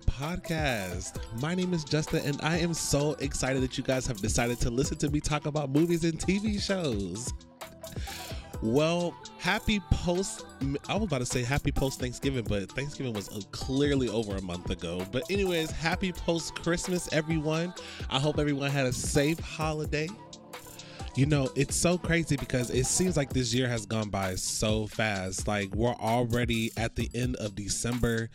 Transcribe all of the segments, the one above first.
podcast. My name is Justin, and I am so excited that you guys have decided to listen to me talk about movies and TV shows. Well, happy post. I was about to say happy post Thanksgiving, but Thanksgiving was uh, clearly over a month ago. But, anyways, happy post Christmas, everyone. I hope everyone had a safe holiday. You know, it's so crazy because it seems like this year has gone by so fast. Like, we're already at the end of December.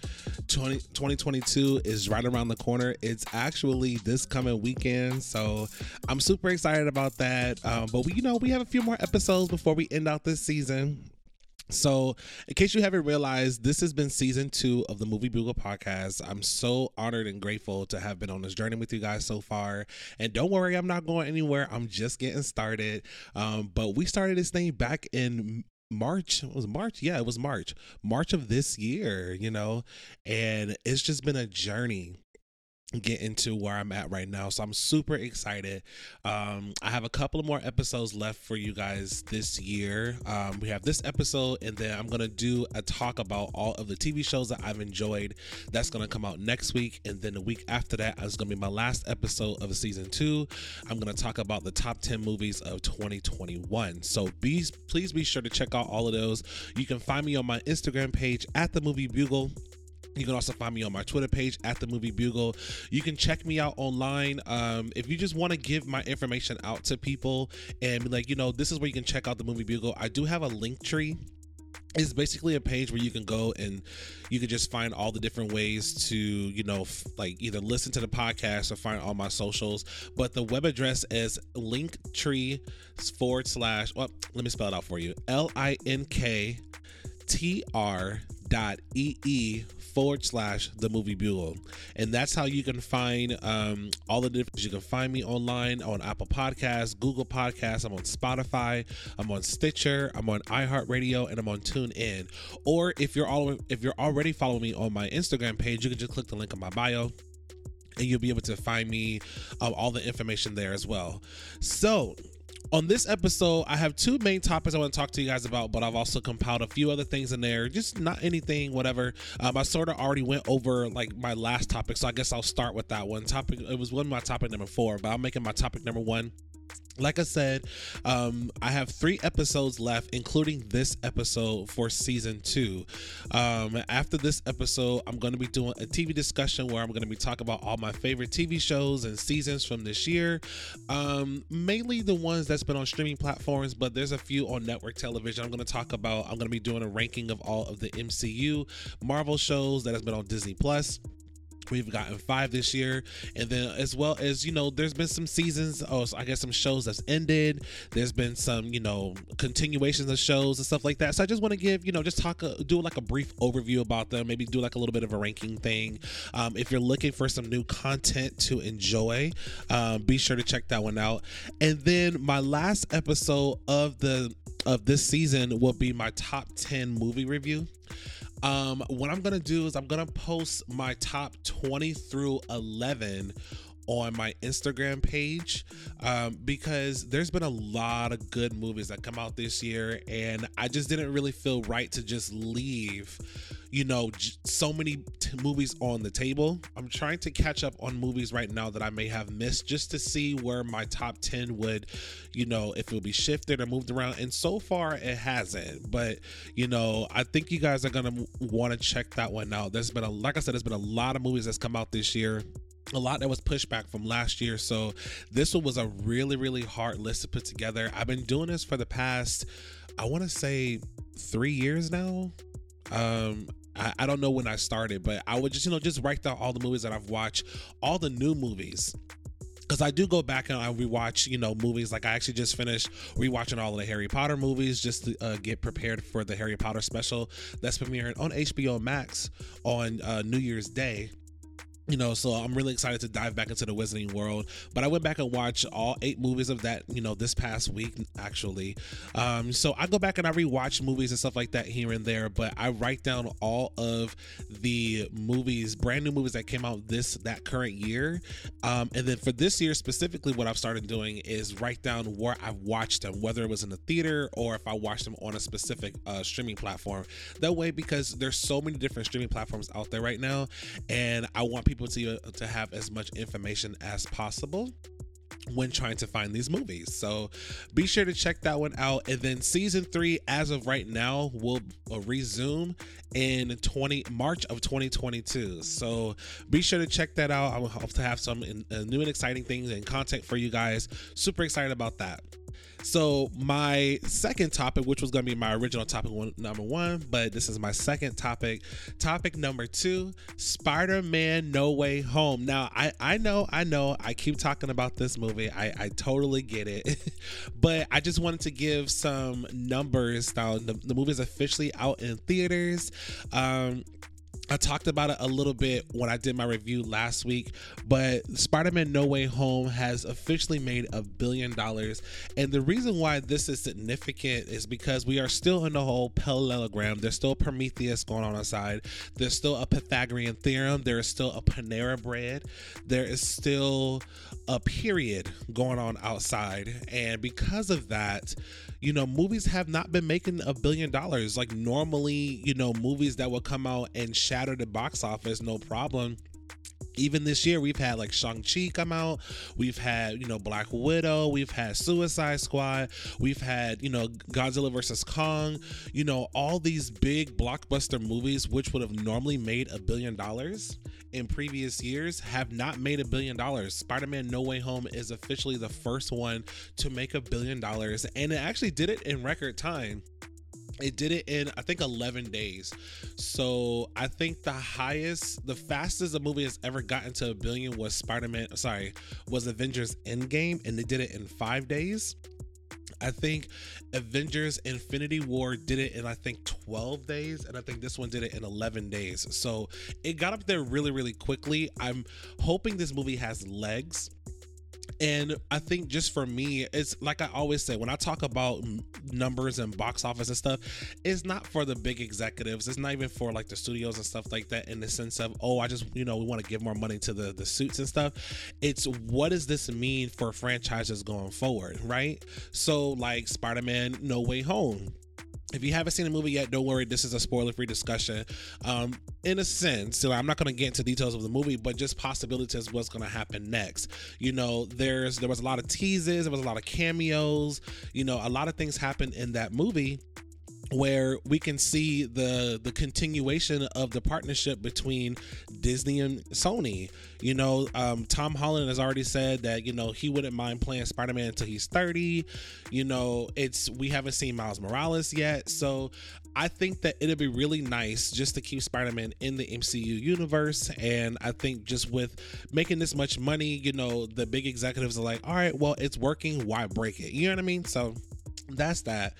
20, 2022 is right around the corner. It's actually this coming weekend. So, I'm super excited about that. Um, but, we, you know, we have a few more episodes before we end out this season. So, in case you haven't realized, this has been season two of the Movie Bugle podcast. I'm so honored and grateful to have been on this journey with you guys so far. And don't worry, I'm not going anywhere. I'm just getting started. Um, but we started this thing back in March. It was March? Yeah, it was March. March of this year, you know, and it's just been a journey get into where I'm at right now. So I'm super excited. Um, I have a couple more episodes left for you guys this year. Um, we have this episode, and then I'm gonna do a talk about all of the TV shows that I've enjoyed. That's gonna come out next week, and then the week after that is gonna be my last episode of season two. I'm gonna talk about the top 10 movies of 2021. So be please be sure to check out all of those. You can find me on my Instagram page at the Movie Bugle. You can also find me on my Twitter page at the Movie Bugle. You can check me out online. Um, if you just want to give my information out to people and be like, you know, this is where you can check out the Movie Bugle. I do have a link tree it's basically a page where you can go and you can just find all the different ways to you know f- like either listen to the podcast or find all my socials but the web address is linktree forward slash well let me spell it out for you l-i-n-k t-r dot e-e forward slash the movie bugle and that's how you can find um, all the different you can find me online on apple podcasts google podcasts. I'm on spotify. I'm on stitcher. I'm on iheartradio and i'm on TuneIn. or if you're all if you're already following me on my instagram page you can just click the link in my bio and you'll be able to find me um, all the information there as well. So on this episode, I have two main topics I want to talk to you guys about, but I've also compiled a few other things in there. Just not anything, whatever. Um, I sort of already went over like my last topic, so I guess I'll start with that one. Topic it was one of my topic number four, but I'm making my topic number one like I said, um, I have three episodes left, including this episode for season two. Um, after this episode, I'm going to be doing a TV discussion where I'm going to be talking about all my favorite TV shows and seasons from this year. Um, mainly the ones that's been on streaming platforms, but there's a few on network television. I'm going to talk about. I'm going to be doing a ranking of all of the MCU Marvel shows that has been on Disney Plus. We've gotten five this year, and then as well as you know, there's been some seasons. Oh, so I guess some shows that's ended. There's been some you know continuations of shows and stuff like that. So I just want to give you know just talk a, do like a brief overview about them. Maybe do like a little bit of a ranking thing. Um, if you're looking for some new content to enjoy, um, be sure to check that one out. And then my last episode of the of this season will be my top 10 movie review. Um, what I'm gonna do is I'm gonna post my top 20 through 11 on my Instagram page um, because there's been a lot of good movies that come out this year, and I just didn't really feel right to just leave, you know, j- so many t- movies on the table. I'm trying to catch up on movies right now that I may have missed just to see where my top 10 would, you know, if it would be shifted or moved around. And so far, it hasn't. But, you know, I think you guys are to want to check that one out. There's been a, like I said, there's been a lot of movies that's come out this year a lot that was pushed back from last year. So this one was a really, really hard list to put together. I've been doing this for the past, I want to say, three years now. Um, I, I don't know when I started, but I would just, you know, just write down all the movies that I've watched, all the new movies because I do go back and I rewatch, you know, movies. Like I actually just finished rewatching all of the Harry Potter movies just to uh, get prepared for the Harry Potter special that's premiering on HBO Max on uh, New Year's Day you know so i'm really excited to dive back into the wizarding world but i went back and watched all eight movies of that you know this past week actually. Um so i go back and i rewatch movies and stuff like that here and there but i write down all of the movies brand new movies that came out this that current year. Um and then for this year specifically what i've started doing is write down where i've watched them whether it was in the theater or if i watched them on a specific uh, streaming platform. That way because there's so many different streaming platforms out there right now and i want people people to to have as much information as possible when trying to find these movies. So be sure to check that one out. And then season three, as of right now, will uh, resume in 20 March of 2022. So be sure to check that out. I hope to have some in, uh, new and exciting things and content for you guys. Super excited about that. So my second topic, which was going to be my original topic one, number one, but this is my second topic. Topic number two: Spider-Man: No Way Home. Now I I know I know I keep talking about this movie. I I totally get it, but I just wanted to give some numbers. Now the, the movie is officially out in theaters. Um, I talked about it a little bit when I did my review last week, but Spider Man No Way Home has officially made a billion dollars. And the reason why this is significant is because we are still in the whole parallelogram. There's still Prometheus going on outside, there's still a Pythagorean theorem, there is still a Panera bread, there is still a period going on outside. And because of that, you know, movies have not been making a billion dollars. Like normally, you know, movies that will come out and shatter the box office, no problem even this year we've had like Shang-Chi come out, we've had, you know, Black Widow, we've had Suicide Squad, we've had, you know, Godzilla versus Kong, you know, all these big blockbuster movies which would have normally made a billion dollars in previous years have not made a billion dollars. Spider-Man No Way Home is officially the first one to make a billion dollars and it actually did it in record time it did it in i think 11 days so i think the highest the fastest a movie has ever gotten to a billion was spider-man uh, sorry was avengers endgame and they did it in five days I think Avengers Infinity War did it in I think 12 days and I think this one did it in 11 days. So it got up there really really quickly. I'm hoping this movie has legs and I think just for me, it's like I always say when I talk about numbers and box office and stuff, it's not for the big executives. It's not even for like the studios and stuff like that in the sense of, oh, I just, you know, we want to give more money to the, the suits and stuff. It's what does this mean for franchises going forward, right? So, like Spider Man No Way Home if you haven't seen the movie yet, don't worry. This is a spoiler-free discussion. Um, in a sense, so I'm not going to get into details of the movie, but just possibilities what's going to happen next. You know, there's there was a lot of teases, there was a lot of cameos. You know, a lot of things happened in that movie where we can see the the continuation of the partnership between Disney and Sony. You know, um, Tom Holland has already said that you know he wouldn't mind playing Spider Man until he's thirty. You know, it's we haven't seen Miles Morales yet, so I think that it'd be really nice just to keep Spider Man in the MCU universe. And I think just with making this much money, you know, the big executives are like, all right, well, it's working. Why break it? You know what I mean? So that's that.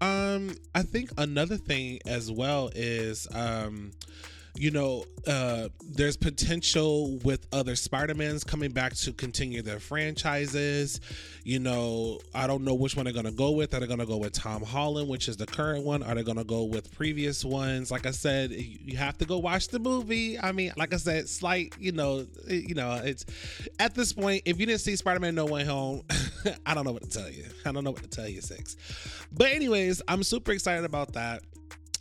Um, I think another thing as well is um you know, uh, there's potential with other Spider-Mans coming back to continue their franchises. You know, I don't know which one they're going to go with. Are they going to go with Tom Holland, which is the current one? Are they going to go with previous ones? Like I said, you have to go watch the movie. I mean, like I said, slight, you know, you know, it's at this point, if you didn't see Spider-Man No Way Home, I don't know what to tell you. I don't know what to tell you, six. But anyways, I'm super excited about that.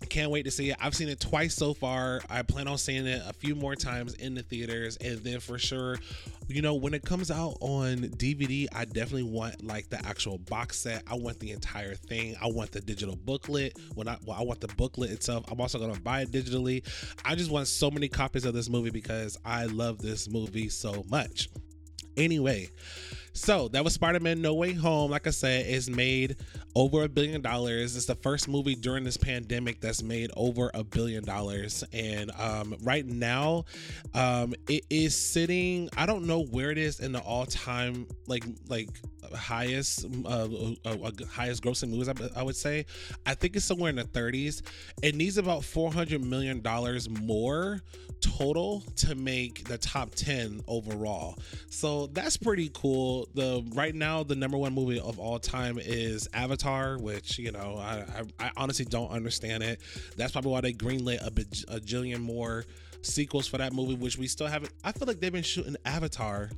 Can't wait to see it. I've seen it twice so far. I plan on seeing it a few more times in the theaters. And then for sure, you know, when it comes out on DVD, I definitely want like the actual box set. I want the entire thing. I want the digital booklet. When I well, I want the booklet itself. I'm also gonna buy it digitally. I just want so many copies of this movie because I love this movie so much. Anyway, So that was Spider Man No Way Home. Like I said, is made over a billion dollars. It's the first movie during this pandemic that's made over a billion dollars. And um, right now, um, it is sitting. I don't know where it is in the all time like like highest uh, uh, uh, highest grossing movies. I, I would say. I think it's somewhere in the 30s. It needs about 400 million dollars more total to make the top 10 overall. So that's pretty cool. The right now the number one movie of all time is Avatar, which you know I I, I honestly don't understand it. That's probably why they greenlit a, a jillion more sequels for that movie, which we still haven't. I feel like they've been shooting Avatar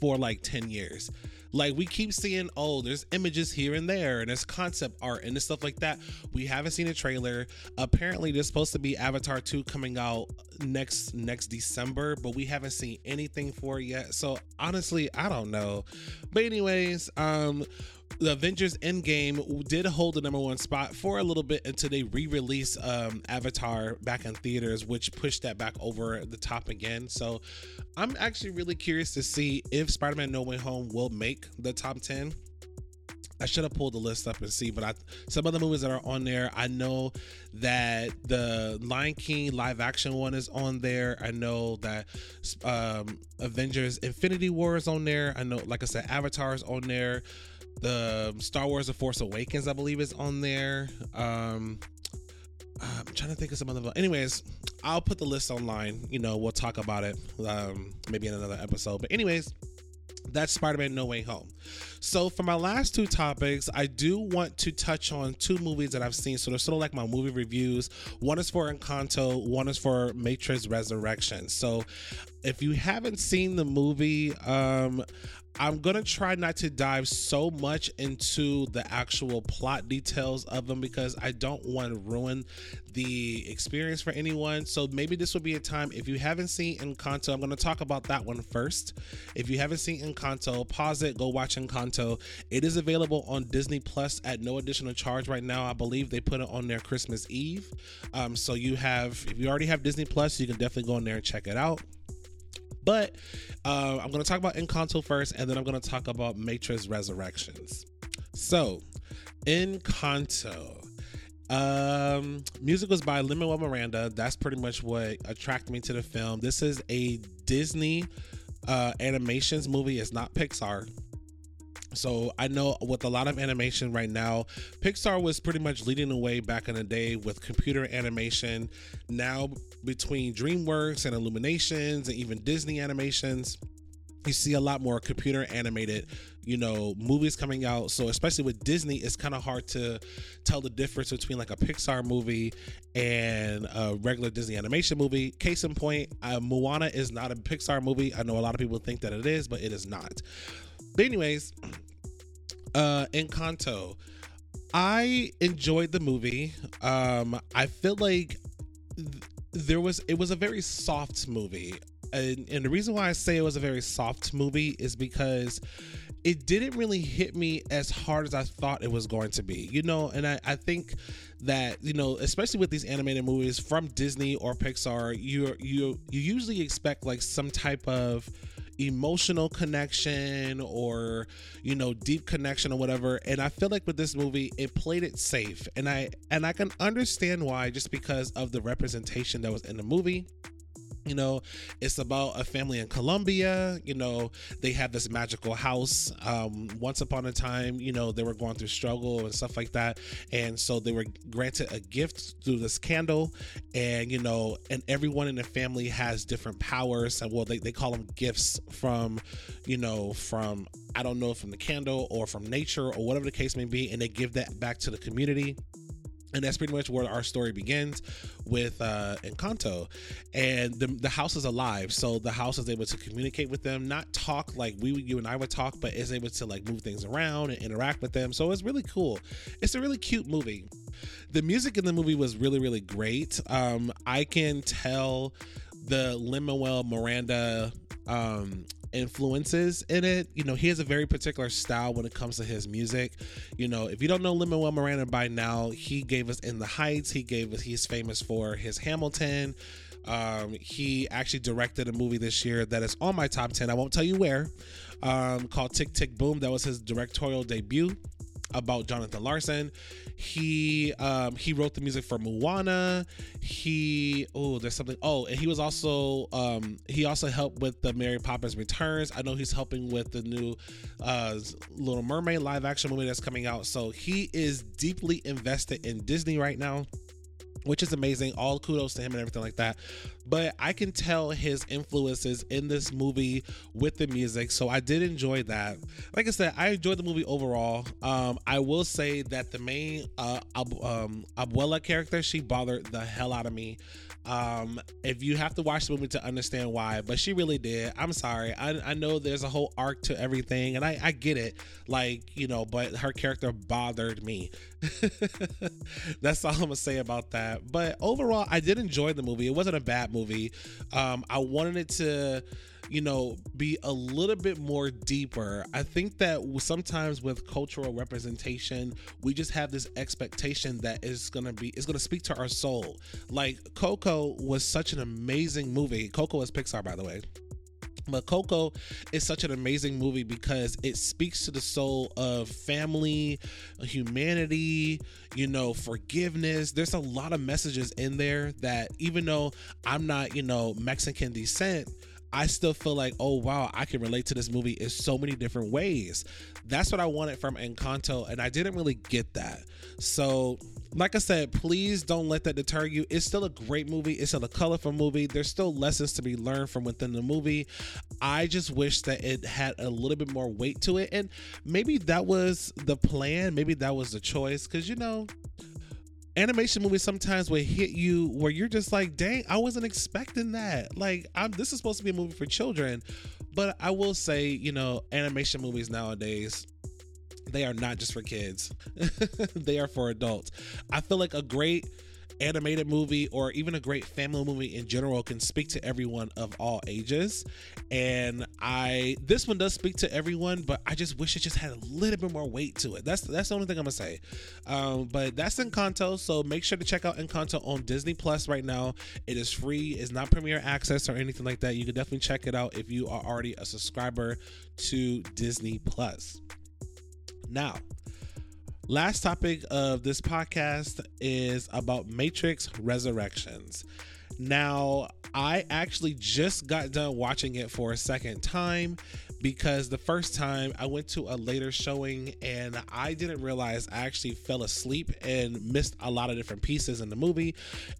for like 10 years. Like we keep seeing, oh, there's images here and there, and there's concept art and stuff like that. We haven't seen a trailer. Apparently, there's supposed to be Avatar 2 coming out next next December, but we haven't seen anything for it yet. So honestly, I don't know. But anyways, um the Avengers Endgame did hold the number one spot for a little bit until they re-released um, Avatar back in theaters, which pushed that back over the top again. So I'm actually really curious to see if Spider-Man No Way Home will make the top 10. I should have pulled the list up and see, but I some of the movies that are on there, I know that the Lion King live action one is on there. I know that um, Avengers Infinity War is on there. I know, like I said, Avatar is on there. The Star Wars: The Force Awakens, I believe, is on there. Um, I'm trying to think of some other. Anyways, I'll put the list online. You know, we'll talk about it um, maybe in another episode. But anyways, that's Spider-Man No Way Home. So for my last two topics, I do want to touch on two movies that I've seen. So they're sort of like my movie reviews. One is for Encanto, one is for Matrix Resurrection. So if you haven't seen the movie, um, I'm gonna try not to dive so much into the actual plot details of them because I don't want to ruin the experience for anyone. So maybe this will be a time if you haven't seen Encanto, I'm gonna talk about that one first. If you haven't seen Encanto, pause it, go watch Encanto. It is available on Disney Plus at no additional charge right now. I believe they put it on there Christmas Eve. Um, so you have, if you already have Disney Plus, you can definitely go in there and check it out. But uh, I'm going to talk about Encanto first, and then I'm going to talk about Matrix Resurrections. So, Encanto. Um, music was by Lin Miranda. That's pretty much what attracted me to the film. This is a Disney uh, animations movie. is not Pixar. So I know with a lot of animation right now, Pixar was pretty much leading the way back in the day with computer animation. Now between DreamWorks and Illuminations and even Disney animations, you see a lot more computer animated you know movies coming out so especially with disney it's kind of hard to tell the difference between like a pixar movie and a regular disney animation movie case in point uh, moana is not a pixar movie i know a lot of people think that it is but it is not but anyways, uh Encanto. I enjoyed the movie. Um I feel like th- there was it was a very soft movie. And, and the reason why I say it was a very soft movie is because it didn't really hit me as hard as I thought it was going to be. You know, and I, I think that, you know, especially with these animated movies from Disney or Pixar, you you you usually expect like some type of emotional connection or you know deep connection or whatever. And i feel like with this movie it played it safe. And i and i can understand why just because of the representation that was in the movie you know it's about a family in colombia you know they have this magical house um, once upon a time you know they were going through struggle and stuff like that. And so they were granted a gift through this candle. And you know and everyone in the family has different powers. And well they, they call them gifts from you know from i don't know from the candle or from nature or whatever the case may be. And they give that back to the community and that's pretty much where our story begins with uh encanto. And the, the house is alive. So the house is able to communicate with them not talk like we you and i would talk but is able to like move things around and interact with them. So it's really cool. It's a really cute movie. The music in the movie was really really great. Um i can tell the Lin Manuel Miranda um, influences in it. You know, he has a very particular style when it comes to his music. You know, if you don't know Lin Manuel Miranda by now, he gave us In the Heights. He gave us. He's famous for his Hamilton. Um, he actually directed a movie this year that is on my top 10. I won't tell you where, um, called Tick Tick Boom. That was his directorial debut about Jonathan Larson. He um he wrote the music for Moana. He oh there's something oh and he was also um he also helped with the Mary Poppins Returns. I know he's helping with the new uh Little Mermaid live action movie that's coming out. So he is deeply invested in Disney right now which is amazing. All kudos to him and everything like that. But I can tell his influences in this movie with the music. So I did enjoy that. Like I said, I enjoyed the movie overall. Um, I will say that the main uh, um, Abuela character, she bothered the hell out of me. Um, if you have to watch the movie to understand why, but she really did. I'm sorry. I, I know there's a whole arc to everything, and I, I get it. Like, you know, but her character bothered me. That's all I'm gonna say about that. But overall, I did enjoy the movie. It wasn't a bad movie. Um, I wanted it to you know, be a little bit more deeper. I think that sometimes with cultural representation, we just have this expectation that going to be going to speak to our soul. Like Coco was such an amazing movie. Coco is Pixar by the way. But Coco is such an amazing movie because it speaks to the soul of family, humanity, you know, forgiveness. There's a lot of messages in there that even though I'm not, you know, Mexican descent, I still feel like, oh wow, I can relate to this movie in so many different ways. That's what I wanted from Encanto, and I didn't really get that. So, like I said, please don't let that deter you. It's still a great movie. It's still a colorful movie. There's still lessons to be learned from within the movie. I just wish that it had a little bit more weight to it, and maybe that was the plan. Maybe that was the choice, because you know animation movies sometimes will hit you where you're just like, dang, I wasn't expecting that. Like, I'm this is supposed to be a movie for children, but I will say, you know, animation movies nowadays. They are not just for kids. they are for adults. I feel like a great animated movie or even a great family movie in general can speak to everyone of all ages. And I this one does speak to everyone, but I just wish it just had a little bit more weight to it. That's that's the only thing I'm gonna say. Um, but that's Encanto, so make sure to check out Encanto on Disney Plus right now. It is free, it's not premiere access or anything like that. You can definitely check it out if you are already a subscriber to Disney Plus. Now, Last topic of this podcast is about Matrix Resurrections. Now, I actually just got done watching it for a second time because the first time I went to a later showing and I didn't realize I actually fell asleep and missed a lot of different pieces in the movie.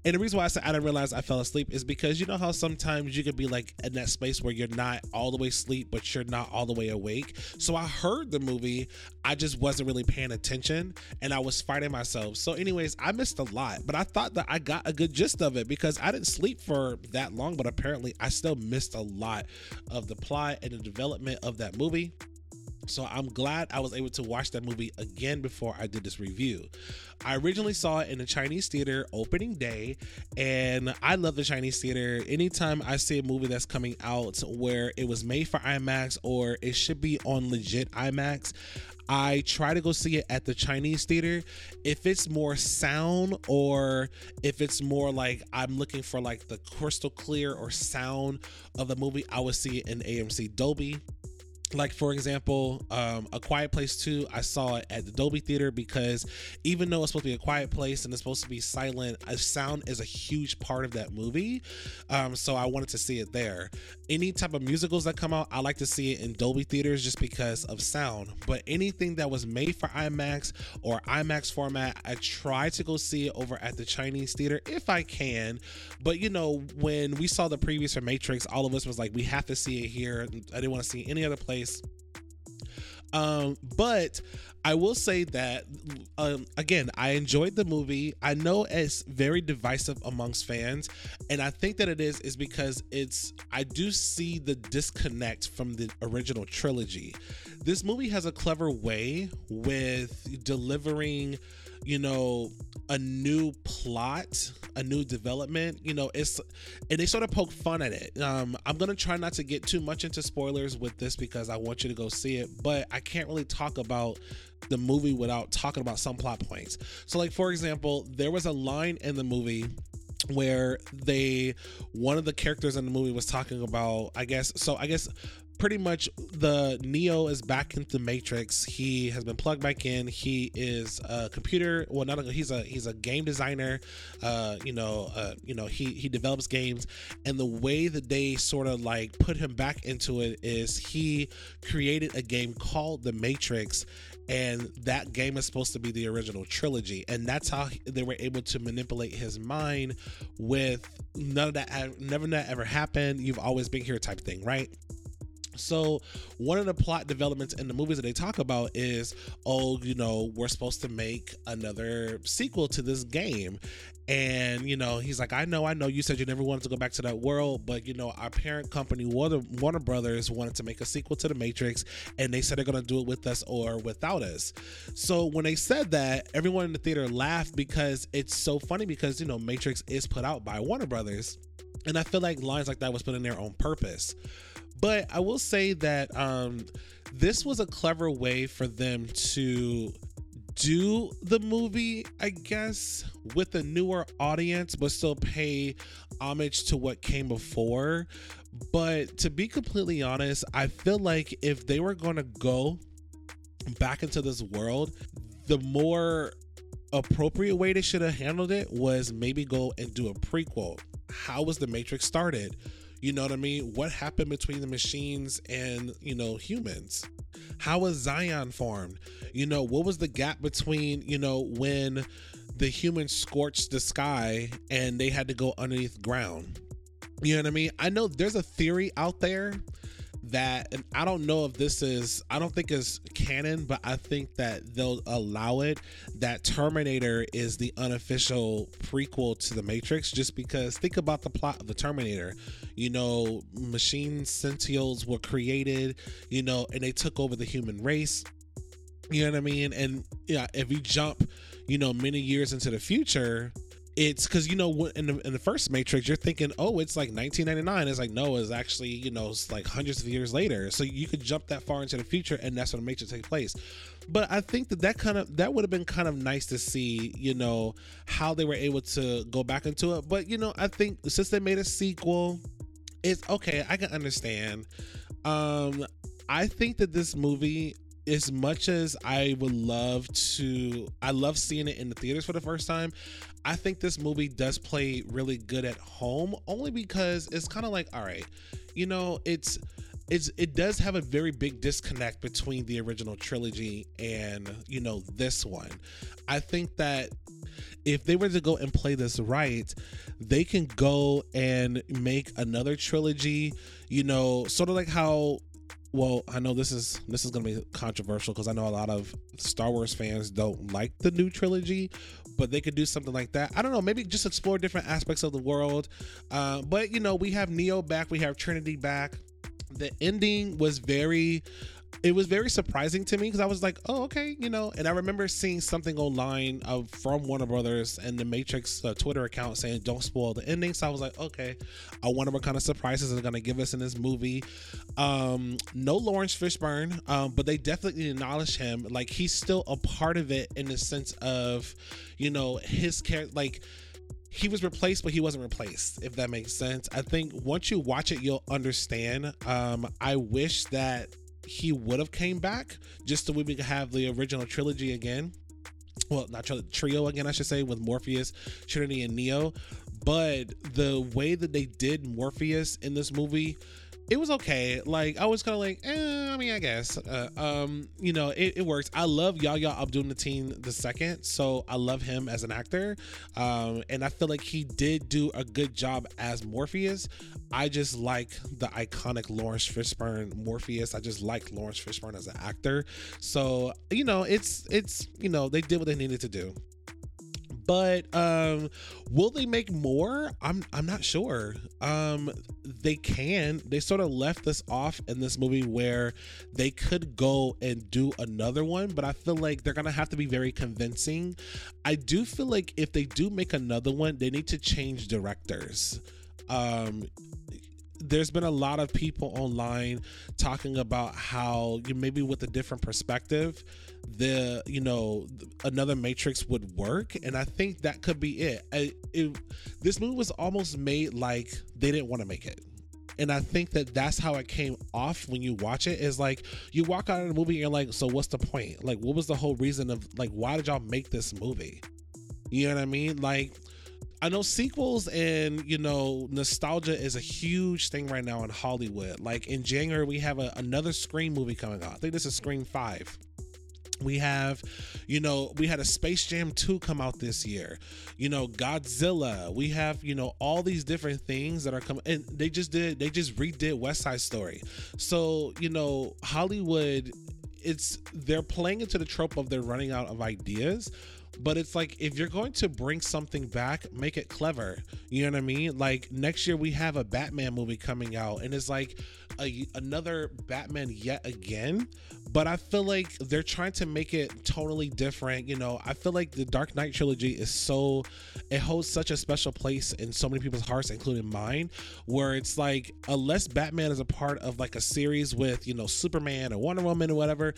And the reason why I said I didn't realize I fell asleep is because you know how sometimes you could be like in that space where you're not all the way asleep, but you're not all the way awake. So I heard the movie, I just wasn't really paying attention and I was fighting myself. So, anyways, I missed a lot, but I thought that I got a good gist of it because I didn't sleep for that long, but apparently I still missed a lot of the plot and the development of that movie. So I'm glad I was able to watch that movie again before I did this review. I originally saw it in the Chinese theater opening day, and I love the Chinese theater. Anytime I see a movie that's coming out where it was made for IMAX or it should be on legit IMAX, I try to go see it at the Chinese theater. If it's more sound or if it's more like I'm looking for like the crystal clear or sound of the movie, I would see it in AMC Dolby like for example um, a quiet place 2 i saw it at the dolby theater because even though it's supposed to be a quiet place and it's supposed to be silent sound is a huge part of that movie. Um, so i wanted to see it there. Any type of musicals that come out i like to see it in dolby theaters just because of sound. But anything that was made for imax or imax format i try to go see it over at the chinese theater if i can. But you know when we saw the previews for matrix all of us was like we have to see it here. I didn't want to see any other place place. Um, but I will say that um, again, I enjoyed the movie. I know it's very divisive amongst fans, and I think that it is is because it's I do see the disconnect from the original trilogy. This movie has a clever way with delivering you know, a new plot, a new development. You know, it's and they sort of poke fun at it. Um, I'm gonna try not to get too much into spoilers with this because I want you to go see it, but I can't really talk about the movie without talking about some plot points. So, like for example, there was a line in the movie where they one of the characters in the movie was talking about i guess so i guess pretty much the Neo is back into Matrix. He has been plugged back in. He is a computer. Well, not a, he's a he's a game designer. Uh, you know, uh, you know he he develops games, and the way that they sort of like put him back into it is he created a game called The Matrix, and that game is supposed to be the original trilogy, and that's how they were able to manipulate his mind with none of that. Never that ever happened. You've always been here, type thing, right? So, one of the plot developments in the movies that they talk about is, oh, you know, we're supposed to make another sequel to this game. And, you know, he's like, I know, I know you said you never wanted to go back to that world, but, you know, our parent company, Warner, Brothers, wanted to make a sequel to The Matrix, and they said they're going to do it with us or without us. So, when they said that, everyone in the theater laughed because it's so funny because, you know, Matrix is put out by Warner Brothers. And I feel like lines like that was put in there on purpose. But I will say that um, this was a clever way for them to do the movie, I guess, with a newer audience, but still pay homage to what came before. But to be completely honest, I feel like if they were going to go back into this world, the more appropriate way they should have handled it was maybe go and do a prequel. How was the Matrix started? You know what I mean? What happened between the machines and, you know, humans? How was Zion formed? You know, what was the gap between, you know, when the humans scorched the sky and they had to go underneath ground? You know what I mean? I know there's a theory out there that and I don't know if this is I don't think it's canon, but I think that they'll allow it that Terminator is the unofficial prequel to the Matrix just because think about the plot of the Terminator. You know, machine sentials were created, you know, and they took over the human race. You know what I mean? And yeah, if you jump, you know, many years into the future, it's because you know in the, in the first matrix you're thinking oh it's like 1999 it's like no it's actually you know it's like hundreds of years later. So you could jump that far into the future and that's when the matrix take place. But i think that that kind of that would have been kind of nice to see you know how they were able to go back into it. But you know i think since they made a sequel it's okay i can understand. Um i think that this movie as much as I would love to, I love seeing it in the theaters for the first time. I think this movie does play really good at home, only because it's kind of like, all right, you know, it's it's it does have a very big disconnect between the original trilogy and you know this one. I think that if they were to go and play this right, they can go and make another trilogy, you know, sort of like how well, I know this is this is going to be controversial because I know a lot of Star Wars fans don't like the new trilogy, but they could do something like that. I don't know, maybe just explore different aspects of the world. Uh, but you know, we have Neo back, we have Trinity back. The ending was very it was very surprising to me because I was like, oh, okay, you know. And I remember seeing something online of from Warner Brothers and the Matrix uh, Twitter account saying, don't spoil the ending. So I was like, okay, I wonder what kind of surprises they're going to give us in this movie. Um, no Laurence Fishburne, um, but they definitely acknowledge him. Like, he's still a part of it in the sense of, you know, his character, like, he was replaced, but he wasn't replaced, if that makes sense. I think once you watch it, you'll understand. Um, I wish that he would have came back just so we could have the original trilogy again. Well, not tri- trio again, I should say, with Morpheus, Trinity, and Neo. But the way that they did Morpheus in this movie it was okay. Like I was kind of like, eh, I mean, I guess, uh, um, you know, it, it, works. I love Yahya Abdul Mateen the second, so I love him as an actor, um, and I feel like he did do a good job as Morpheus. I just like the iconic Laurence Fishburne Morpheus. I just like Laurence Fishburne as an actor. So you know, it's it's you know they did what they needed to do but um will they make more? I'm i'm not sure. Um they can. They sort of left this off in this movie where they could go and do another one but i feel like they're gonna have to be very convincing. I do feel like if they do make another one they need to change directors. Um there's been a lot of people online talking about how you maybe with a different perspective the you know another matrix would work and i think that could be it, it this movie was almost made like they didn't want to make it and I think that that's how it came off when you watch it. Is like you walk out of the movie and you're like, so what's the point? Like, what was the whole reason of like why did y'all make this movie? You know what I mean? Like, I know sequels and you know nostalgia is a huge thing right now in Hollywood. Like in January, we have a, another Scream movie coming out. I think this is Scream Five. We have, you know, we had a Space Jam 2 come out this year. You know, Godzilla. We have, you know, all these different things that are coming and they just did they just redid West Side Story. So, you know, Hollywood it's they're playing into the trope of they're running out of ideas but it's like if you're going to bring something back make it clever you know what i mean like next year we have a batman movie coming out and it's like a, another batman yet again but i feel like they're trying to make it totally different you know. I feel like the dark knight trilogy is so it holds such a special place in so many people's hearts including mine where it's like unless batman is a part of like a series with you know superman or wonder woman or whatever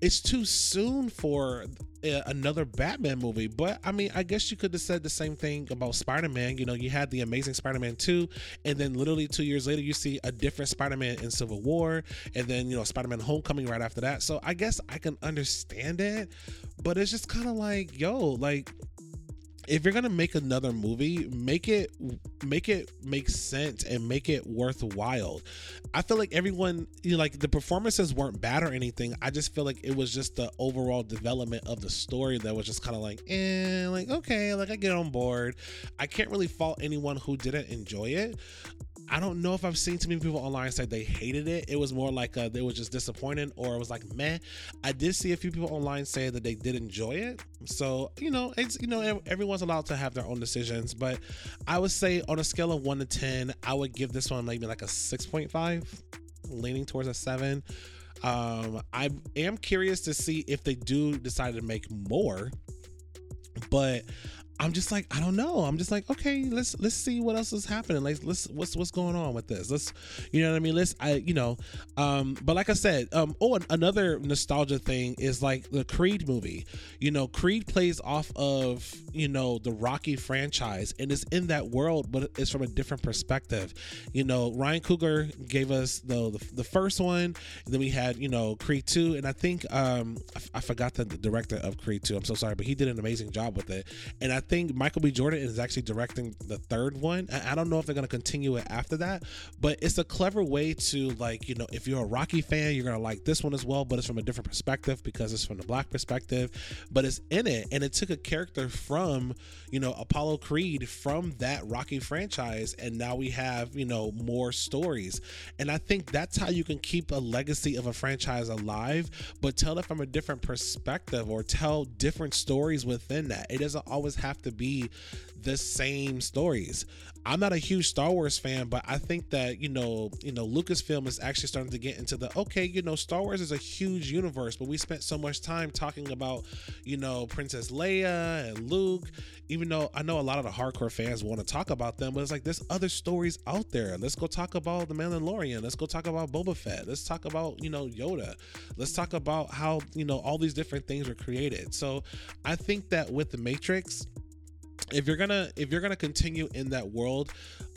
it's too soon for another Batman movie. But I mean, I guess you could have said the same thing about Spider Man. You know, you had the Amazing Spider Man 2, and then literally two years later, you see a different Spider Man in Civil War, and then, you know, Spider Man Homecoming right after that. So I guess I can understand it, but it's just kind of like, yo, like, if you're gonna make another movie, make it make it make sense and make it worthwhile. I feel like everyone, you know, like the performances weren't bad or anything. I just feel like it was just the overall development of the story that was just kind of like, eh, like okay, like I get on board. I can't really fault anyone who didn't enjoy it. I don't know if I've seen too many people online say they hated it. It was more like uh, they were just disappointed or it was like meh. I did see a few people online say that they did enjoy it. So you know, it's you know everyone's allowed to have their own decisions, but I would say on a scale of one to ten, I would give this one maybe like a six point five, leaning towards a seven. Um, I am curious to see if they do decide to make more, but I'm just like I don't know. I'm just like okay, let's let's see what else is happening. Like let's what's what's going on with this. Let's you know what I mean. Let's I you know, um. But like I said, um. Oh, another nostalgia thing is like the Creed movie. You know, Creed plays off of you know the Rocky franchise and it's in that world, but it's from a different perspective. You know, Ryan Coogler gave us the the, the first one. then we had you know Creed two, and I think um I, I forgot the, director of Creed two. I'm so sorry, but he did an amazing job with it, and I think Michael B. Jordan is actually directing the third one. I don't know if they're going to continue it after that, but it's a clever way to like, you know, if you're a Rocky fan, you're going to like this one as well, but it's from a different perspective because it's from the black perspective, but it's in it. And it took a character from, you know, Apollo Creed from that Rocky franchise. And now we have, you know, more stories. And I think that's how you can keep a legacy of a franchise alive, but tell it from a different perspective or tell different stories within that. It doesn't always have to be the same stories. I'm not a huge Star Wars fan, but I think that you know, you know, Lucasfilm is actually starting to get into the okay, you know, Star Wars is a huge universe, but we spent so much time talking about, you know, Princess Leia and Luke. Even though I know a lot of the hardcore fans want to talk about them, but it's like there's other stories out there. Let's go talk about the Mandalorian. Let's go talk about Boba Fett. Let's talk about you know Yoda. Let's talk about how you know all these different things were created. So I think that with the Matrix if you're gonna if you're gonna continue in that world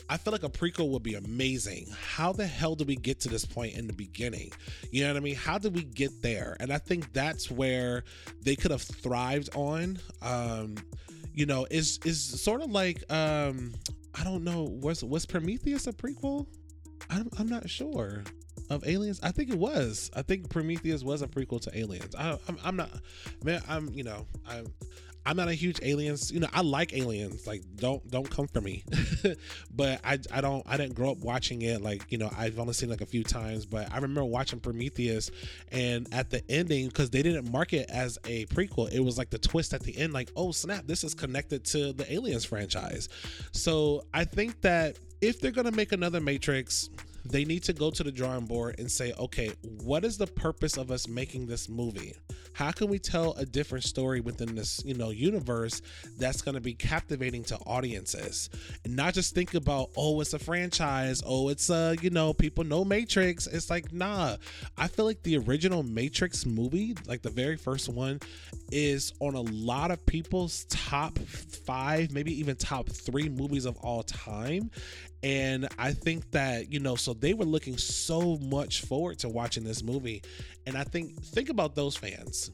I feel like a prequel would be amazing. How the hell did we get to this point in the beginning? You know what I mean? How did we get there? And I think that's where they could have thrived on. Um, you know, is is sort of like um, I don't know, was was Prometheus a prequel? I'm, I'm not sure of Aliens. I think it was. I think Prometheus was a prequel to Aliens. I, I'm, I'm not, man. I'm you know I'm I'm not a huge aliens. You know, I like aliens. Like, don't don't come for me. but I I don't I didn't grow up watching it. Like, you know, I've only seen like a few times. But I remember watching Prometheus, and at the ending, because they didn't mark it as a prequel, it was like the twist at the end. Like, oh snap, this is connected to the Aliens franchise. So I think that if they're gonna make another Matrix, they need to go to the drawing board and say, okay, what is the purpose of us making this movie? how can we tell a different story within this, you know, universe that's going to be captivating to audiences? And not just think about, oh, it's a franchise, oh, it's uh, you know, people know Matrix. It's like, nah. I feel like the original Matrix movie, like the very first one, is on a lot of people's top 5, maybe even top 3 movies of all time and I think that, you know, so they were looking so much forward to watching this movie. And I think, think about those fans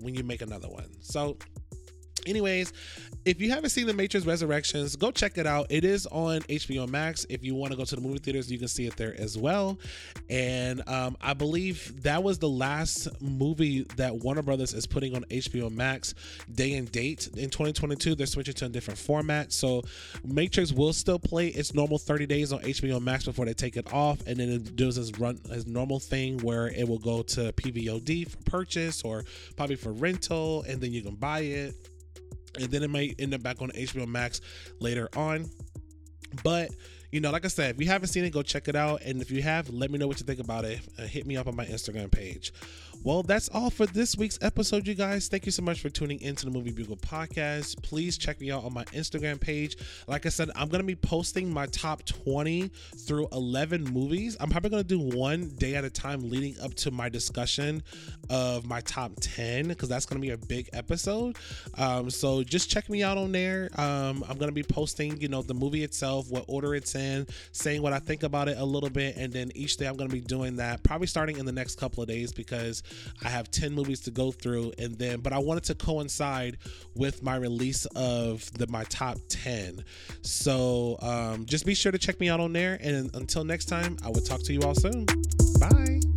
when you make another one. So Anyways, if you haven't seen The Matrix Resurrections, go check it out. It is on HBO Max. If you want to go to the movie theaters, you can see it there as well. And um, I believe that was the last movie that Warner Brothers is putting on HBO Max day and date in 2022. They're switching to a different format. So Matrix will still play its normal 30 days on HBO Max before they take it off. And then it does its run its normal thing where it will go to PVOD for purchase or probably for rental. And then you can buy it and then it might end up back on HBO Max later on. But you know, like I said, if you haven't seen it, go check it out. And if you have, let me know what you think about it. Uh, hit me up on my Instagram page. Well, that's all for this week's episode, you guys. Thank you so much for tuning into the Movie Bugle podcast. Please check me out on my Instagram page. Like I said, I'm going to be posting my top 20 through 11 movies. I'm probably going to do one day at a time leading up to my discussion of my top 10 because that's going to be a big episode. Um, so just check me out on there. Um, I'm going to be posting, you know, the movie itself, what order it's in, saying what I think about it a little bit. And then each day I'm going to be doing that probably starting in the next couple of days because I have 10 movies to go through and then but I wanted to coincide with my release of the my top 10. So um, just be sure to check me out on there and until next time, I will talk to you all soon. Bye.